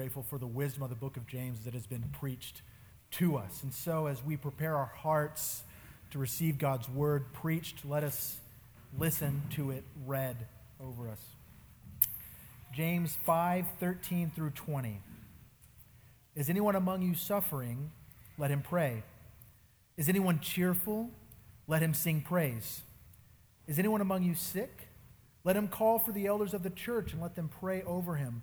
grateful for the wisdom of the book of James that has been preached to us. And so, as we prepare our hearts to receive God's word preached, let us listen to it read over us. James 5 13 through 20. Is anyone among you suffering? Let him pray. Is anyone cheerful? Let him sing praise. Is anyone among you sick? Let him call for the elders of the church and let them pray over him,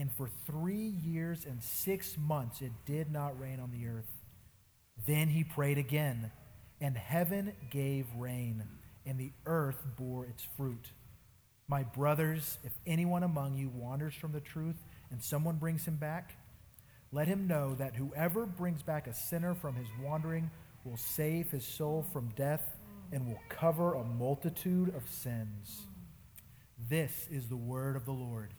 And for three years and six months it did not rain on the earth. Then he prayed again, and heaven gave rain, and the earth bore its fruit. My brothers, if anyone among you wanders from the truth and someone brings him back, let him know that whoever brings back a sinner from his wandering will save his soul from death and will cover a multitude of sins. This is the word of the Lord.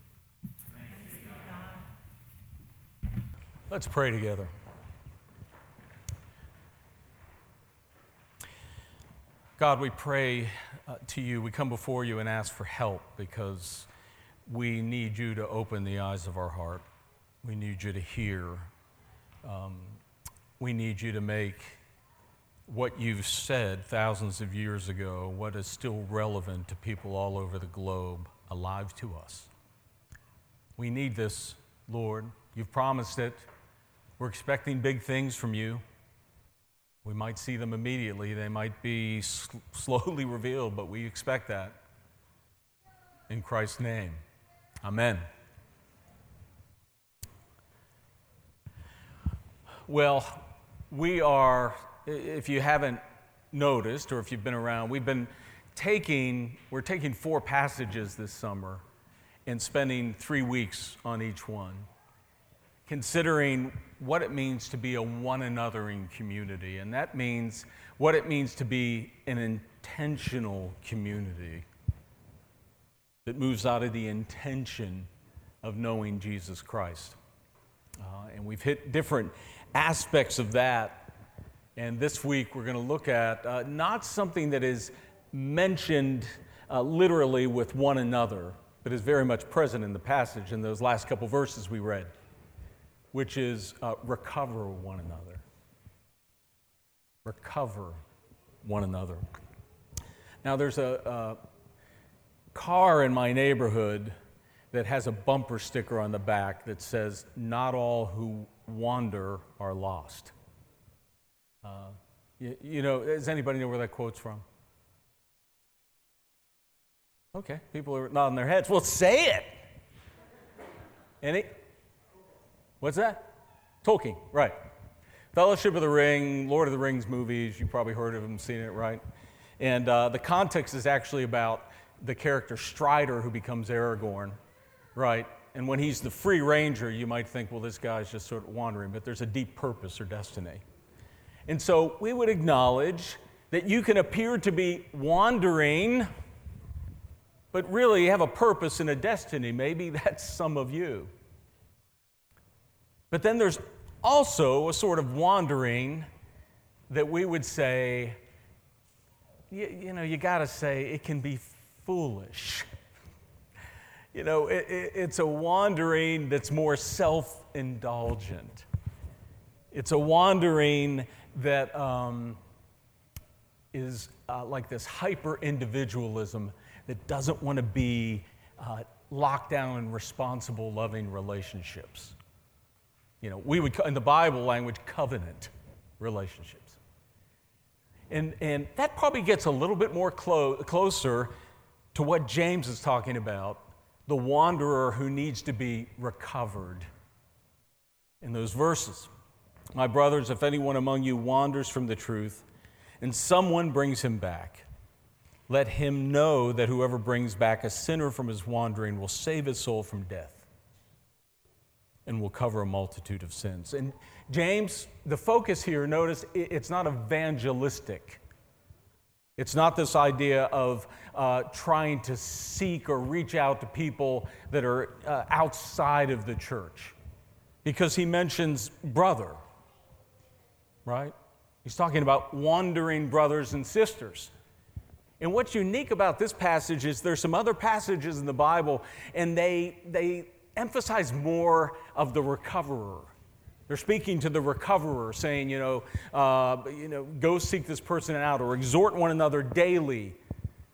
Let's pray together. God, we pray uh, to you. We come before you and ask for help because we need you to open the eyes of our heart. We need you to hear. Um, we need you to make what you've said thousands of years ago, what is still relevant to people all over the globe, alive to us. We need this, Lord. You've promised it. We're expecting big things from you. We might see them immediately, they might be sl- slowly revealed, but we expect that. In Christ's name, Amen. Well, we are, if you haven't noticed or if you've been around, we've been taking, we're taking four passages this summer and spending three weeks on each one, considering what it means to be a one anothering community. And that means what it means to be an intentional community that moves out of the intention of knowing Jesus Christ. Uh, and we've hit different aspects of that. And this week we're going to look at uh, not something that is mentioned uh, literally with one another, but is very much present in the passage in those last couple verses we read, which is uh, recover one another. Recover one another. Now, there's a, a car in my neighborhood that has a bumper sticker on the back that says, Not all who wander are lost. Uh, you, you, know, does anybody know where that quote's from? Okay, people are nodding their heads. Well, say it. Any? What's that? Tolkien, right. Fellowship of the Ring, Lord of the Rings movies, you probably heard of them, seen it, right? And uh, the context is actually about the character Strider who becomes Aragorn, right? And when he's the free ranger, you might think, well, this guy's just sort of wandering, but there's a deep purpose or destiny. And so we would acknowledge that you can appear to be wandering, but really have a purpose and a destiny. Maybe that's some of you. But then there's also a sort of wandering that we would say, you, you know, you got to say it can be foolish. You know, it, it, it's a wandering that's more self indulgent. It's a wandering that um, is uh, like this hyper individualism that doesn't want to be uh, locked down in responsible, loving relationships. You know, we would, in the Bible language, covenant relationships. And, and that probably gets a little bit more clo- closer to what James is talking about the wanderer who needs to be recovered in those verses. My brothers, if anyone among you wanders from the truth and someone brings him back, let him know that whoever brings back a sinner from his wandering will save his soul from death and will cover a multitude of sins. And James, the focus here, notice it's not evangelistic. It's not this idea of uh, trying to seek or reach out to people that are uh, outside of the church, because he mentions brother, right? He's talking about wandering brothers and sisters. And what's unique about this passage is there's some other passages in the Bible, and they, they emphasize more of the recoverer. They're speaking to the recoverer, saying, you know, uh, you know, go seek this person out, or exhort one another daily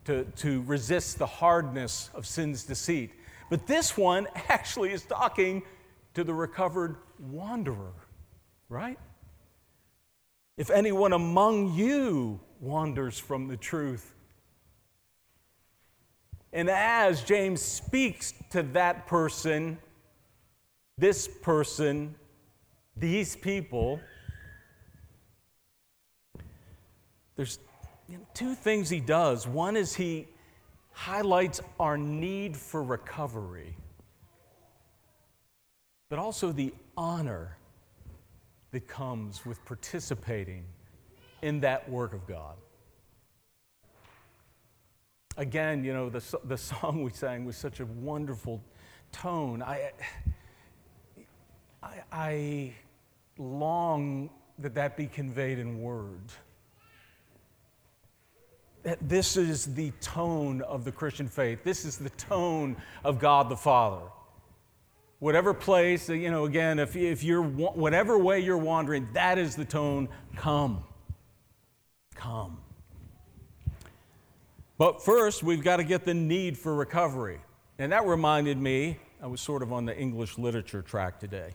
to, to resist the hardness of sin's deceit. But this one actually is talking to the recovered wanderer, right? If anyone among you wanders from the truth, and as James speaks to that person, this person, these people, there's two things he does. One is he highlights our need for recovery, but also the honor that comes with participating in that work of God. Again, you know, the, the song we sang was such a wonderful tone. I, I, I long that that be conveyed in words. That this is the tone of the Christian faith. This is the tone of God the Father. Whatever place, uh, you know, again, if, if you're, whatever way you're wandering, that is the tone. Come. Come. But first, we've got to get the need for recovery. And that reminded me, I was sort of on the English literature track today.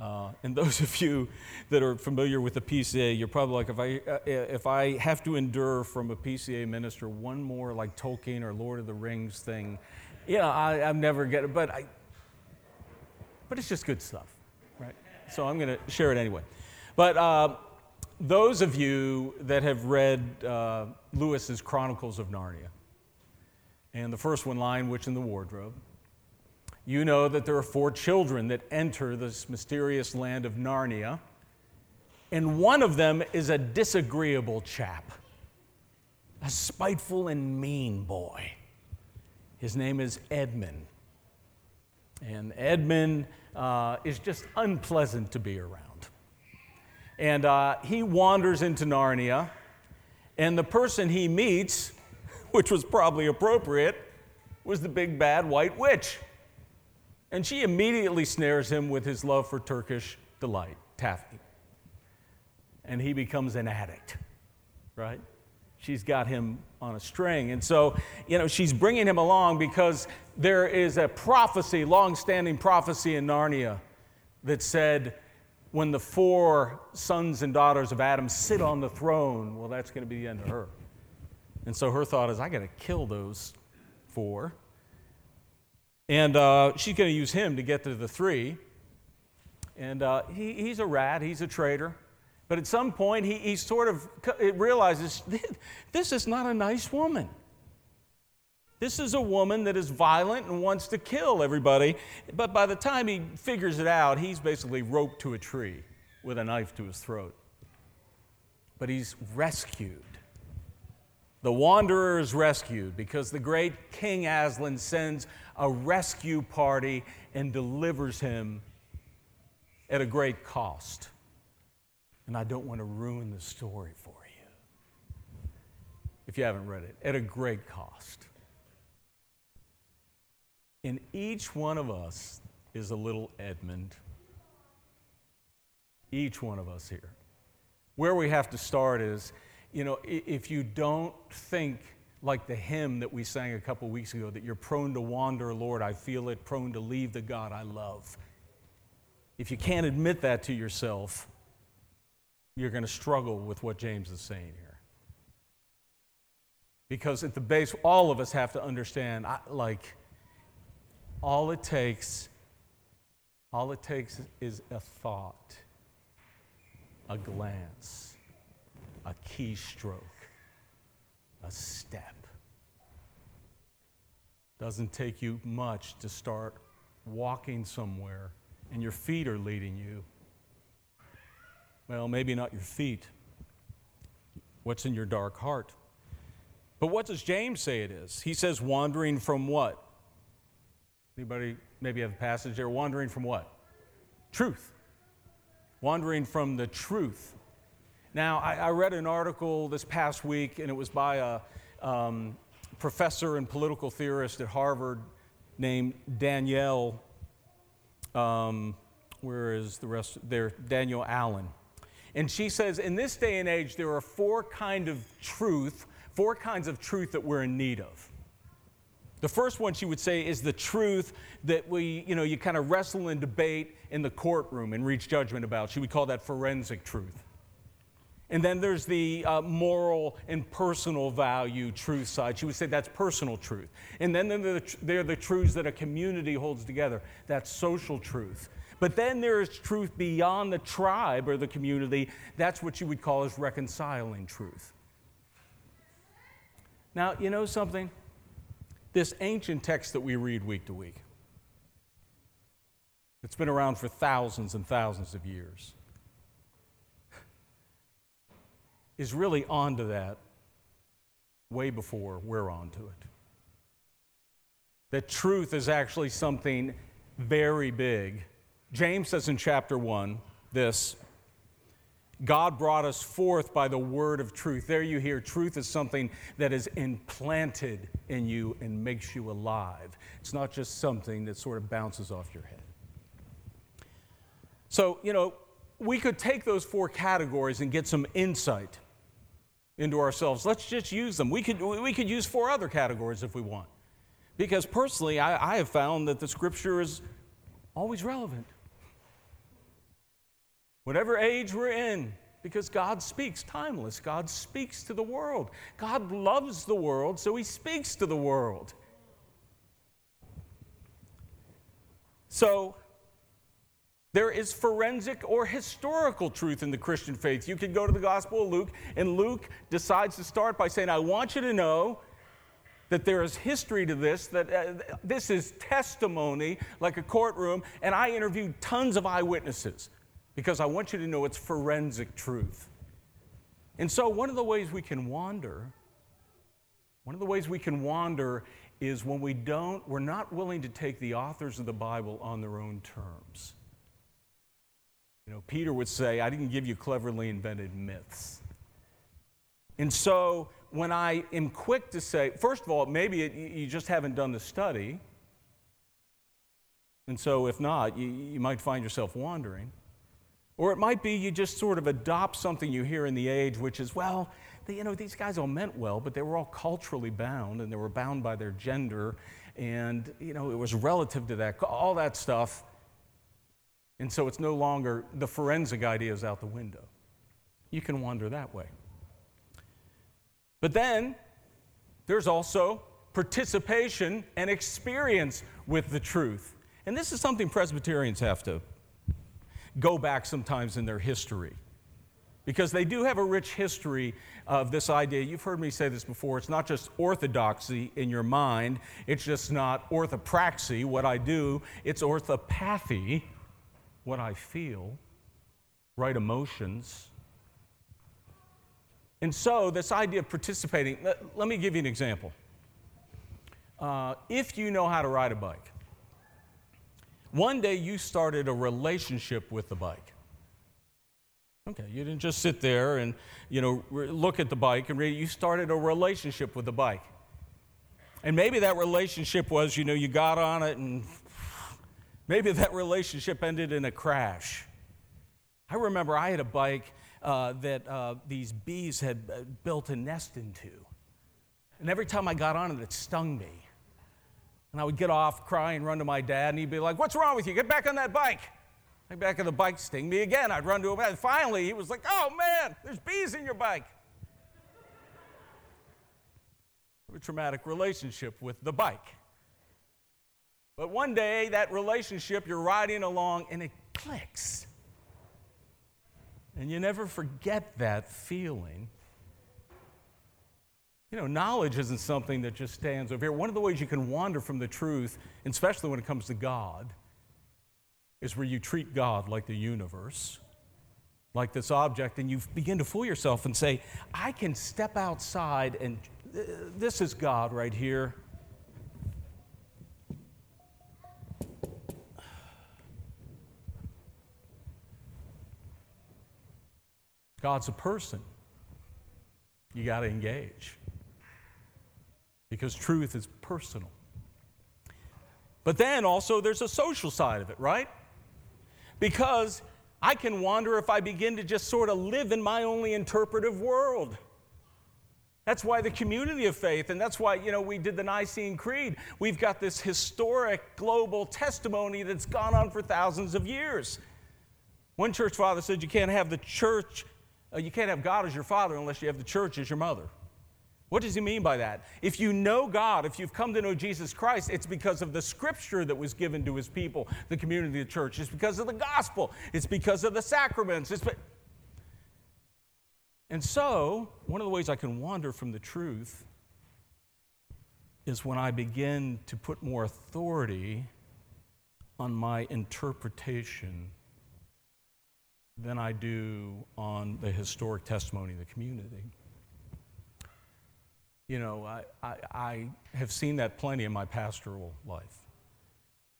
Uh, and those of you that are familiar with the PCA, you're probably like, if I, uh, if I have to endure from a PCA minister one more like Tolkien or Lord of the Rings thing, you know, I, I'm never get it. But, I, but it's just good stuff, right? So I'm going to share it anyway. But uh, those of you that have read uh, Lewis's Chronicles of Narnia, and the first one, Lion, Witch, in the Wardrobe, you know that there are four children that enter this mysterious land of Narnia, and one of them is a disagreeable chap, a spiteful and mean boy. His name is Edmund. And Edmund uh, is just unpleasant to be around. And uh, he wanders into Narnia, and the person he meets, which was probably appropriate, was the big bad white witch. And she immediately snares him with his love for Turkish delight, taffy. And he becomes an addict, right? She's got him on a string. And so, you know, she's bringing him along because there is a prophecy, long standing prophecy in Narnia that said, when the four sons and daughters of Adam sit on the throne, well, that's going to be the end of her. And so her thought is, I got to kill those four. And uh, she's going to use him to get to the three. And uh, he, he's a rat, he's a traitor. But at some point, he, he sort of realizes this is not a nice woman. This is a woman that is violent and wants to kill everybody. But by the time he figures it out, he's basically roped to a tree with a knife to his throat. But he's rescued. The wanderer is rescued because the great King Aslan sends a rescue party and delivers him at a great cost. And I don't want to ruin the story for you if you haven't read it, at a great cost. In each one of us is a little Edmund. Each one of us here. Where we have to start is, you know, if you don't think like the hymn that we sang a couple weeks ago, that you're prone to wander, Lord, I feel it, prone to leave the God I love. If you can't admit that to yourself, you're going to struggle with what James is saying here. Because at the base, all of us have to understand, like, all it takes, all it takes is a thought, a glance, a keystroke, a step. Doesn't take you much to start walking somewhere and your feet are leading you. Well, maybe not your feet. What's in your dark heart? But what does James say it is? He says, wandering from what? Anybody maybe have a passage there? Wandering from what? Truth. Wandering from the truth. Now, I, I read an article this past week, and it was by a um, professor and political theorist at Harvard named Danielle. Um, where is the rest? There, Danielle Allen. And she says, in this day and age, there are four kind of truth, four kinds of truth that we're in need of. The first one she would say is the truth that we, you know, you kind of wrestle and debate in the courtroom and reach judgment about. She would call that forensic truth. And then there's the uh, moral and personal value truth side. She would say that's personal truth. And then there are, the, are the truths that a community holds together. That's social truth. But then there is truth beyond the tribe or the community. That's what you would call as reconciling truth. Now, you know something? This ancient text that we read week to week, it's been around for thousands and thousands of years, is really onto that way before we're onto it. That truth is actually something very big. James says in chapter 1 this God brought us forth by the word of truth. There you hear truth is something that is implanted in you and makes you alive. It's not just something that sort of bounces off your head. So, you know, we could take those four categories and get some insight into ourselves. Let's just use them. We could, we could use four other categories if we want. Because personally, I, I have found that the scripture is always relevant whatever age we're in, because God speaks, timeless. God speaks to the world. God loves the world, so He speaks to the world. So, there is forensic or historical truth in the Christian faith. You can go to the Gospel of Luke, and Luke decides to start by saying, I want you to know that there is history to this, that uh, this is testimony like a courtroom, and I interviewed tons of eyewitnesses because I want you to know it's forensic truth. And so, one of the ways we can wander, one of the ways we can wander is when we don't, we're not willing to take the authors of the Bible on their own terms. You know, Peter would say, I didn't give you cleverly invented myths. And so, when I am quick to say, first of all, maybe it, you just haven't done the study. And so, if not, you, you might find yourself wandering. Or it might be you just sort of adopt something you hear in the age, which is, well, you know, these guys all meant well, but they were all culturally bound and they were bound by their gender. And, you know, it was relative to that, all that stuff. And so it's no longer the forensic idea is out the window. You can wander that way. But then there's also participation and experience with the truth. And this is something Presbyterians have to go back sometimes in their history. Because they do have a rich history of this idea. You've heard me say this before. It's not just orthodoxy in your mind, it's just not orthopraxy, what I do. It's orthopathy, what I feel, right emotions. And so, this idea of participating, let, let me give you an example. Uh, if you know how to ride a bike, one day you started a relationship with the bike. Okay, you didn't just sit there and, you know, look at the bike and read. You started a relationship with the bike. And maybe that relationship was, you know, you got on it and maybe that relationship ended in a crash. I remember I had a bike uh, that uh, these bees had uh, built a nest into. And every time I got on it, it stung me. And I would get off cry, and run to my dad, and he'd be like, What's wrong with you? Get back on that bike. Get back on the bike, sting me again. I'd run to him. And finally, he was like, Oh man, there's bees in your bike. a traumatic relationship with the bike. But one day, that relationship, you're riding along and it clicks. And you never forget that feeling. You know, knowledge isn't something that just stands over here. One of the ways you can wander from the truth, especially when it comes to God, is where you treat God like the universe, like this object, and you begin to fool yourself and say, I can step outside and uh, this is God right here. God's a person. You got to engage because truth is personal. But then also there's a social side of it, right? Because I can wonder if I begin to just sort of live in my only interpretive world. That's why the community of faith, and that's why, you know, we did the Nicene Creed. We've got this historic global testimony that's gone on for thousands of years. One church father said you can't have the church, uh, you can't have God as your father unless you have the church as your mother. What does he mean by that? If you know God, if you've come to know Jesus Christ, it's because of the scripture that was given to his people, the community of the church. It's because of the gospel. It's because of the sacraments. It's, and so, one of the ways I can wander from the truth is when I begin to put more authority on my interpretation than I do on the historic testimony of the community. You know, I, I, I, have seen that plenty in my pastoral life,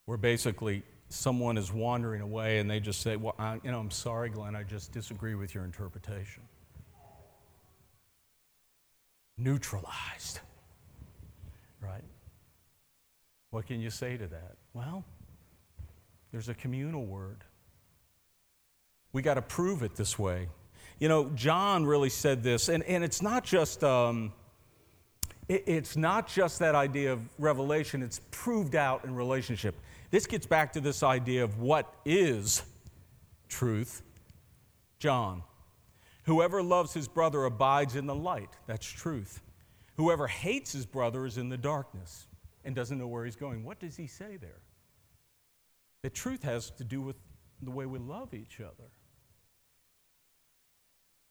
where basically someone is wandering away and they just say, Well, I, you know, I'm sorry, Glenn, I just disagree with your interpretation. Neutralized, right? What can you say to that? Well, there's a communal word. We got to prove it this way. You know, John really said this, and, and it's not just. Um, it's not just that idea of revelation, it's proved out in relationship. This gets back to this idea of what is truth. John, whoever loves his brother abides in the light. That's truth. Whoever hates his brother is in the darkness and doesn't know where he's going. What does he say there? The truth has to do with the way we love each other.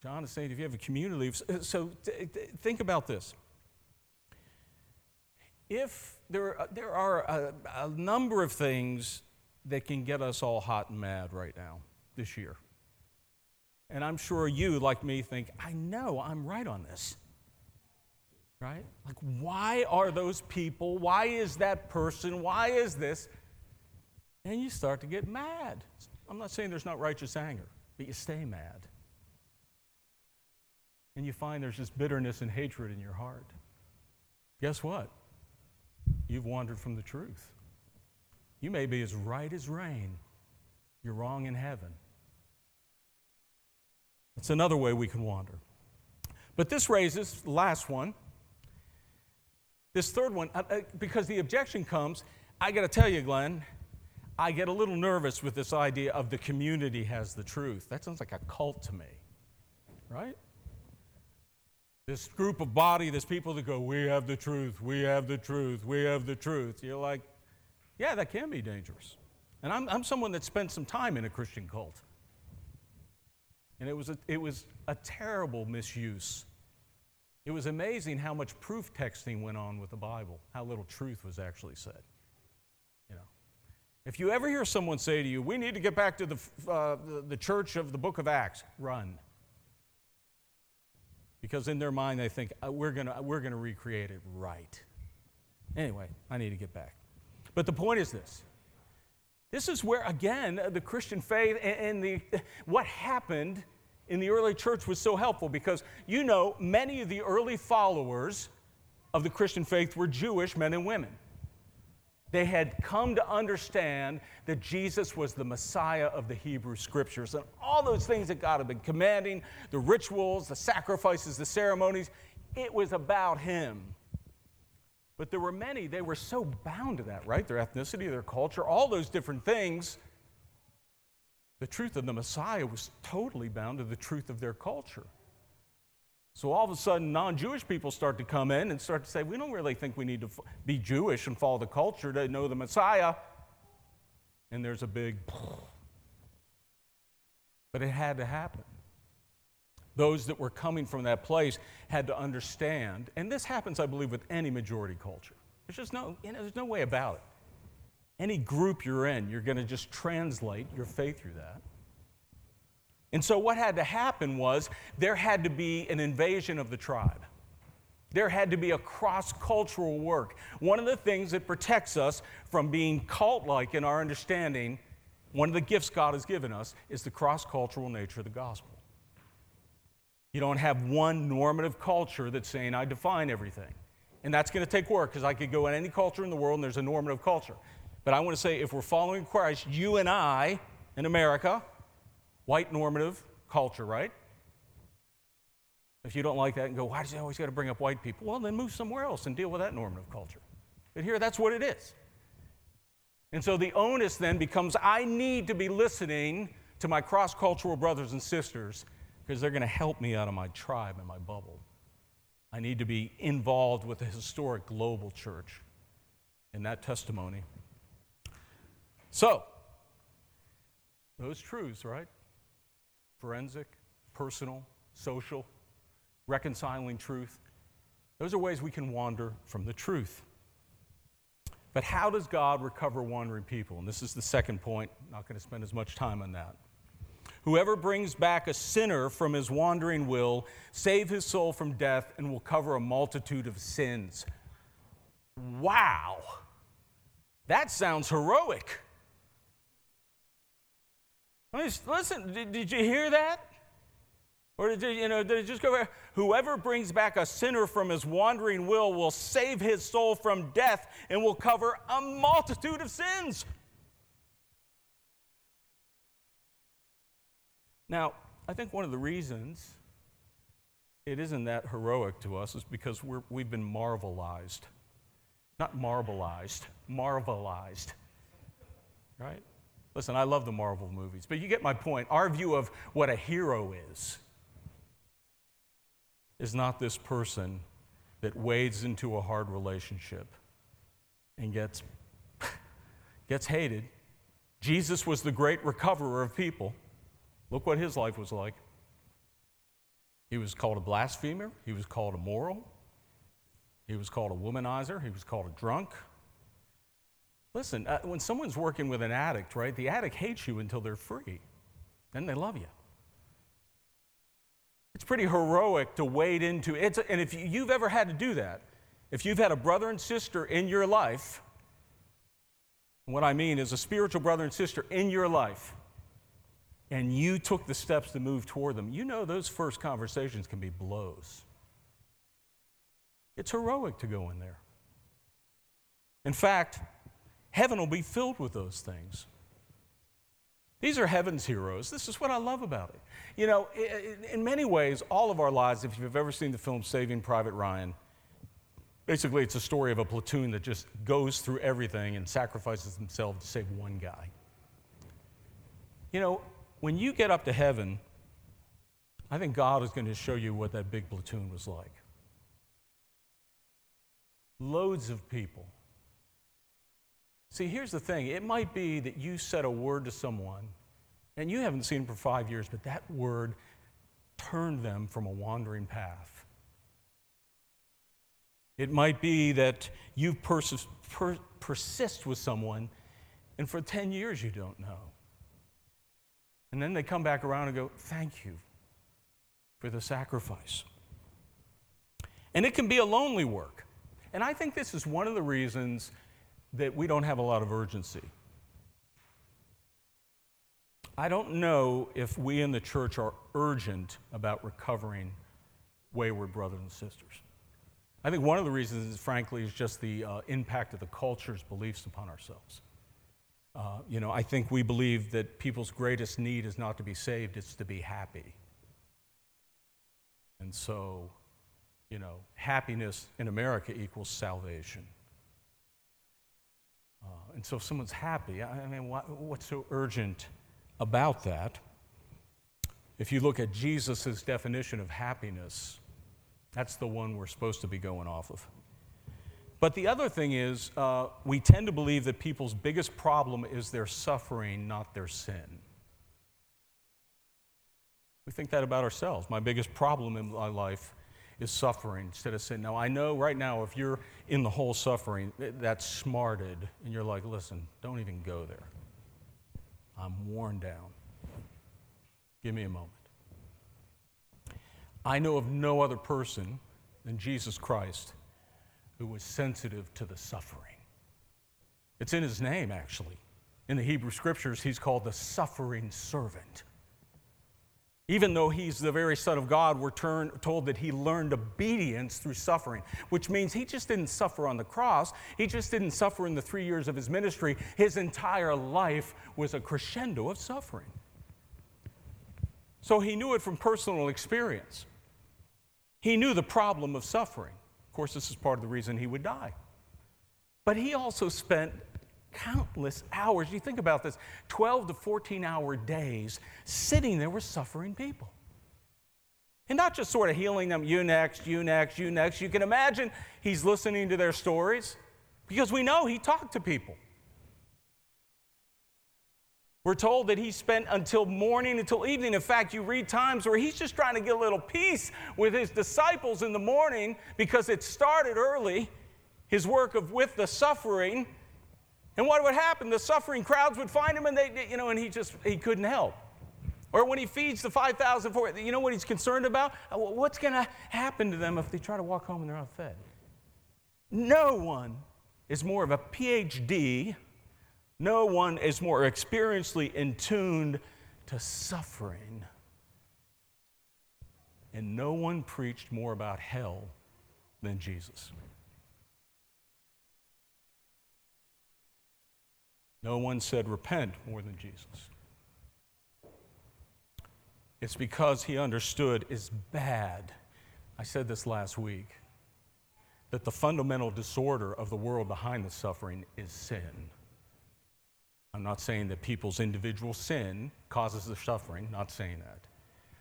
John is saying if you have a community, so think about this if there, uh, there are a, a number of things that can get us all hot and mad right now this year. And I'm sure you, like me, think, I know I'm right on this. Right? Like, why are those people? Why is that person? Why is this? And you start to get mad. I'm not saying there's not righteous anger, but you stay mad. And you find there's this bitterness and hatred in your heart. Guess what? You've wandered from the truth. You may be as right as rain, you're wrong in heaven. That's another way we can wander. But this raises, the last one, this third one, uh, uh, because the objection comes, I got to tell you, Glenn, I get a little nervous with this idea of the community has the truth. That sounds like a cult to me, right? This group of body, this people that go, We have the truth, we have the truth, we have the truth. You're like, Yeah, that can be dangerous. And I'm, I'm someone that spent some time in a Christian cult. And it was, a, it was a terrible misuse. It was amazing how much proof texting went on with the Bible, how little truth was actually said. You know, if you ever hear someone say to you, "We need to get back to the, uh, the, the church of the Book of Acts," run because in their mind they think uh, we're going we're going to recreate it right. Anyway, I need to get back. But the point is this. This is where again the Christian faith and the what happened in the early church was so helpful because you know many of the early followers of the Christian faith were Jewish men and women. They had come to understand that Jesus was the Messiah of the Hebrew Scriptures. And all those things that God had been commanding the rituals, the sacrifices, the ceremonies it was about Him. But there were many, they were so bound to that, right? Their ethnicity, their culture, all those different things. The truth of the Messiah was totally bound to the truth of their culture. So all of a sudden, non Jewish people start to come in and start to say, we don't really think we need to be Jewish and follow the culture to know the Messiah. And there's a big, but it had to happen. Those that were coming from that place had to understand, and this happens, I believe, with any majority culture. There's just no, you know, there's no way about it. any group you're in, you're going to just translate your faith through that. And so, what had to happen was there had to be an invasion of the tribe. There had to be a cross cultural work. One of the things that protects us from being cult like in our understanding, one of the gifts God has given us, is the cross cultural nature of the gospel. You don't have one normative culture that's saying, I define everything. And that's going to take work because I could go in any culture in the world and there's a normative culture. But I want to say if we're following Christ, you and I in America, white normative culture, right? If you don't like that and go, why does he always got to bring up white people? Well, then move somewhere else and deal with that normative culture. But here, that's what it is. And so the onus then becomes I need to be listening to my cross cultural brothers and sisters because they're going to help me out of my tribe and my bubble. I need to be involved with the historic global church in that testimony. So, those truths, right? Forensic, personal, social, reconciling truth. Those are ways we can wander from the truth. But how does God recover wandering people? And this is the second point. I'm not going to spend as much time on that. Whoever brings back a sinner from his wandering will save his soul from death and will cover a multitude of sins. Wow. That sounds heroic. Listen, did, did you hear that? Or did you know, did it just go, whoever brings back a sinner from his wandering will will save his soul from death and will cover a multitude of sins. Now, I think one of the reasons it isn't that heroic to us is because we're, we've been marvelized. Not marbleized, marvelized. Right? Listen, I love the Marvel movies, but you get my point. Our view of what a hero is is not this person that wades into a hard relationship and gets, gets hated. Jesus was the great recoverer of people. Look what his life was like. He was called a blasphemer, he was called immoral, he was called a womanizer, he was called a drunk. Listen, uh, when someone's working with an addict, right, the addict hates you until they're free. Then they love you. It's pretty heroic to wade into it. And if you've ever had to do that, if you've had a brother and sister in your life, what I mean is a spiritual brother and sister in your life, and you took the steps to move toward them, you know those first conversations can be blows. It's heroic to go in there. In fact, heaven will be filled with those things. These are heaven's heroes. This is what I love about it. You know, in many ways, all of our lives, if you've ever seen the film Saving Private Ryan, basically it's a story of a platoon that just goes through everything and sacrifices themselves to save one guy. You know, when you get up to heaven, I think God is going to show you what that big platoon was like. Loads of people See, here's the thing it might be that you said a word to someone and you haven't seen them for five years, but that word turned them from a wandering path. It might be that you pers- per- persist with someone and for 10 years you don't know. And then they come back around and go, Thank you for the sacrifice. And it can be a lonely work. And I think this is one of the reasons that we don't have a lot of urgency. I don't know if we in the church are urgent about recovering wayward brothers and sisters. I think one of the reasons, frankly, is just the uh, impact of the culture's beliefs upon ourselves. Uh, you know, I think we believe that people's greatest need is not to be saved, it's to be happy. And so, you know, happiness in America equals salvation. Uh, and so if someone's happy, I mean, what, what's so urgent about that? If you look at Jesus' definition of happiness, that's the one we're supposed to be going off of. But the other thing is, uh, we tend to believe that people's biggest problem is their suffering, not their sin. We think that about ourselves. My biggest problem in my life is suffering instead of saying, Now, I know right now if you're in the whole suffering, that's smarted, and you're like, Listen, don't even go there. I'm worn down. Give me a moment. I know of no other person than Jesus Christ who was sensitive to the suffering. It's in his name, actually. In the Hebrew scriptures, he's called the suffering servant. Even though he's the very Son of God, we're turn, told that he learned obedience through suffering, which means he just didn't suffer on the cross. He just didn't suffer in the three years of his ministry. His entire life was a crescendo of suffering. So he knew it from personal experience. He knew the problem of suffering. Of course, this is part of the reason he would die. But he also spent countless hours. You think about this 12 to 14 hour days sitting there with suffering people. And not just sort of healing them, you next, you next, you next. You can imagine he's listening to their stories because we know he talked to people. We're told that he spent until morning, until evening. In fact, you read times where he's just trying to get a little peace with his disciples in the morning because it started early, his work of with the suffering, and what would happen? The suffering crowds would find him and they, you know, and he just, he couldn't help. Or when he feeds the 5,000, you know what he's concerned about? Uh, what's going to happen to them if they try to walk home and they're not fed? No one is more of a PhD, no one is more experientially in tuned to suffering. And no one preached more about hell than Jesus. No one said repent more than Jesus. It's because he understood is bad. I said this last week that the fundamental disorder of the world behind the suffering is sin. I'm not saying that people's individual sin causes the suffering, not saying that.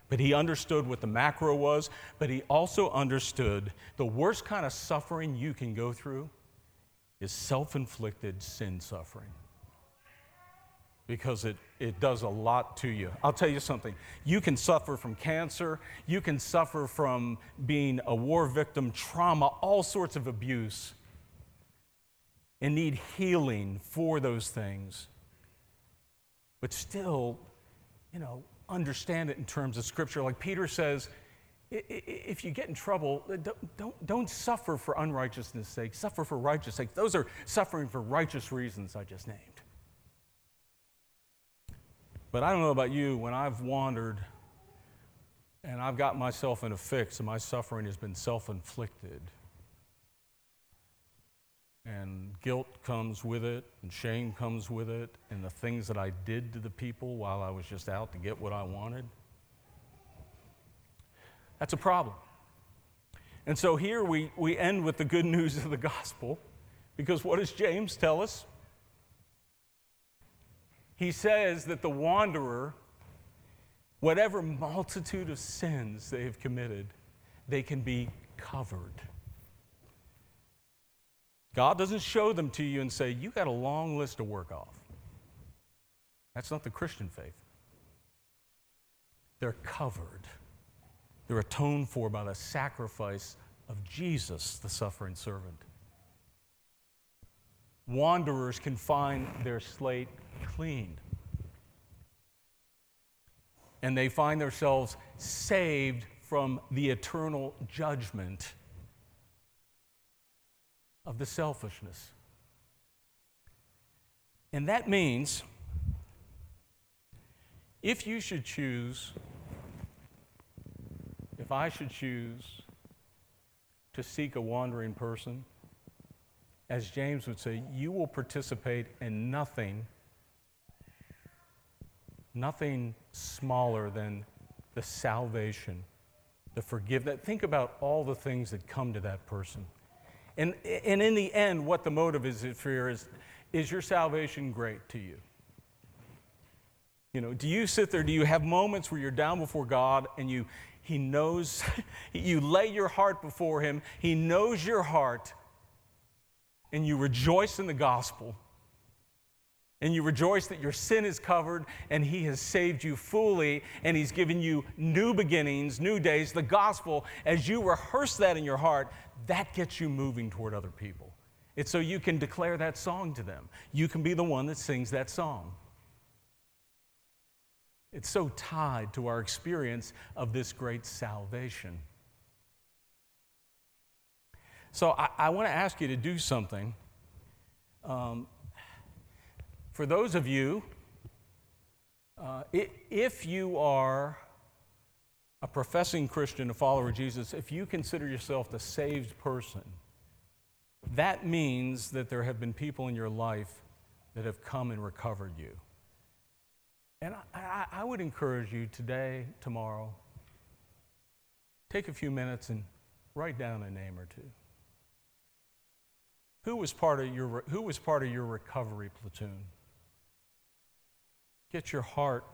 But he understood what the macro was, but he also understood the worst kind of suffering you can go through is self inflicted sin suffering because it, it does a lot to you. I'll tell you something. You can suffer from cancer, you can suffer from being a war victim, trauma, all sorts of abuse, and need healing for those things. But still, you know, understand it in terms of Scripture. Like Peter says, if you get in trouble, uh, don't, don't, don't suffer for unrighteousness' sake, suffer for righteous sake. Those are suffering for righteous reasons I just named. But I don't know about you, when I've wandered and I've got myself in a fix and my suffering has been self inflicted, and guilt comes with it, and shame comes with it, and the things that I did to the people while I was just out to get what I wanted. That's a problem. And so here we, we end with the good news of the gospel, because what does James tell us? He says that the wanderer, whatever multitude of sins they have committed, they can be covered. God doesn't show them to you and say, You got a long list to work off. That's not the Christian faith. They're covered, they're atoned for by the sacrifice of Jesus, the suffering servant. Wanderers can find their slate cleaned. And they find themselves saved from the eternal judgment of the selfishness. And that means if you should choose, if I should choose to seek a wandering person, as James would say, you will participate in nothing nothing smaller than the salvation, the forgiveness. Think about all the things that come to that person. And, and in the end, what the motive is for is is your salvation great to you? You know, do you sit there, do you have moments where you're down before God and you he knows you lay your heart before him, he knows your heart, and you rejoice in the gospel And you rejoice that your sin is covered and He has saved you fully and He's given you new beginnings, new days, the gospel. As you rehearse that in your heart, that gets you moving toward other people. It's so you can declare that song to them. You can be the one that sings that song. It's so tied to our experience of this great salvation. So I, I want to ask you to do something. Um, for those of you, uh, if you are a professing Christian, a follower of Jesus, if you consider yourself the saved person, that means that there have been people in your life that have come and recovered you. And I, I, would encourage you today, tomorrow, take a few minutes and write down a name or two. Who was part of your, who was part of your recovery platoon? Get your heart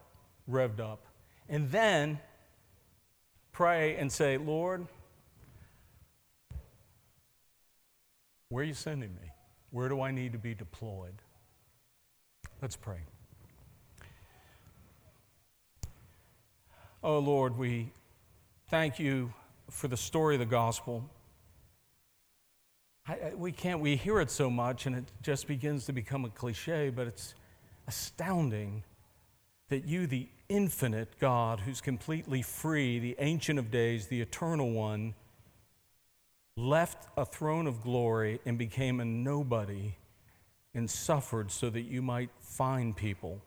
revved up. And then pray and say, Lord, where are you sending me? Where do I need to be deployed? Let's pray. Oh Lord, we thank you for the story of the gospel. I, I, we can't, we hear it so much and it just begins to become a cliche, but it's astounding that you, the infinite God who's completely free, the Ancient of Days, the Eternal One, left a throne of glory and became a nobody and suffered so that you might find people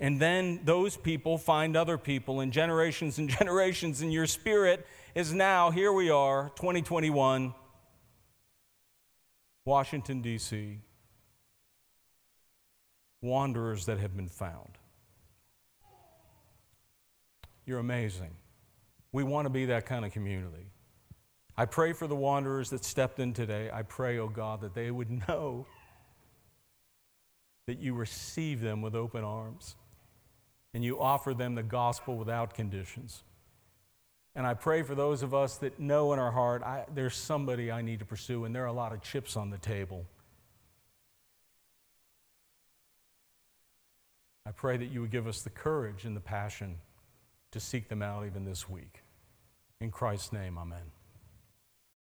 and then those people find other people, and generations and generations, and your spirit is now, here we are, 2021, Washington, D.C., wanderers that have been found. You're amazing. We want to be that kind of community. I pray for the wanderers that stepped in today. I pray, oh God, that they would know that you receive them with open arms and you offer them the gospel without conditions. And I pray for those of us that know in our heart, I, there's somebody I need to pursue, and there are a lot of chips on the table. I pray that you would give us the courage and the passion to seek them out even this week. In Christ's name, amen.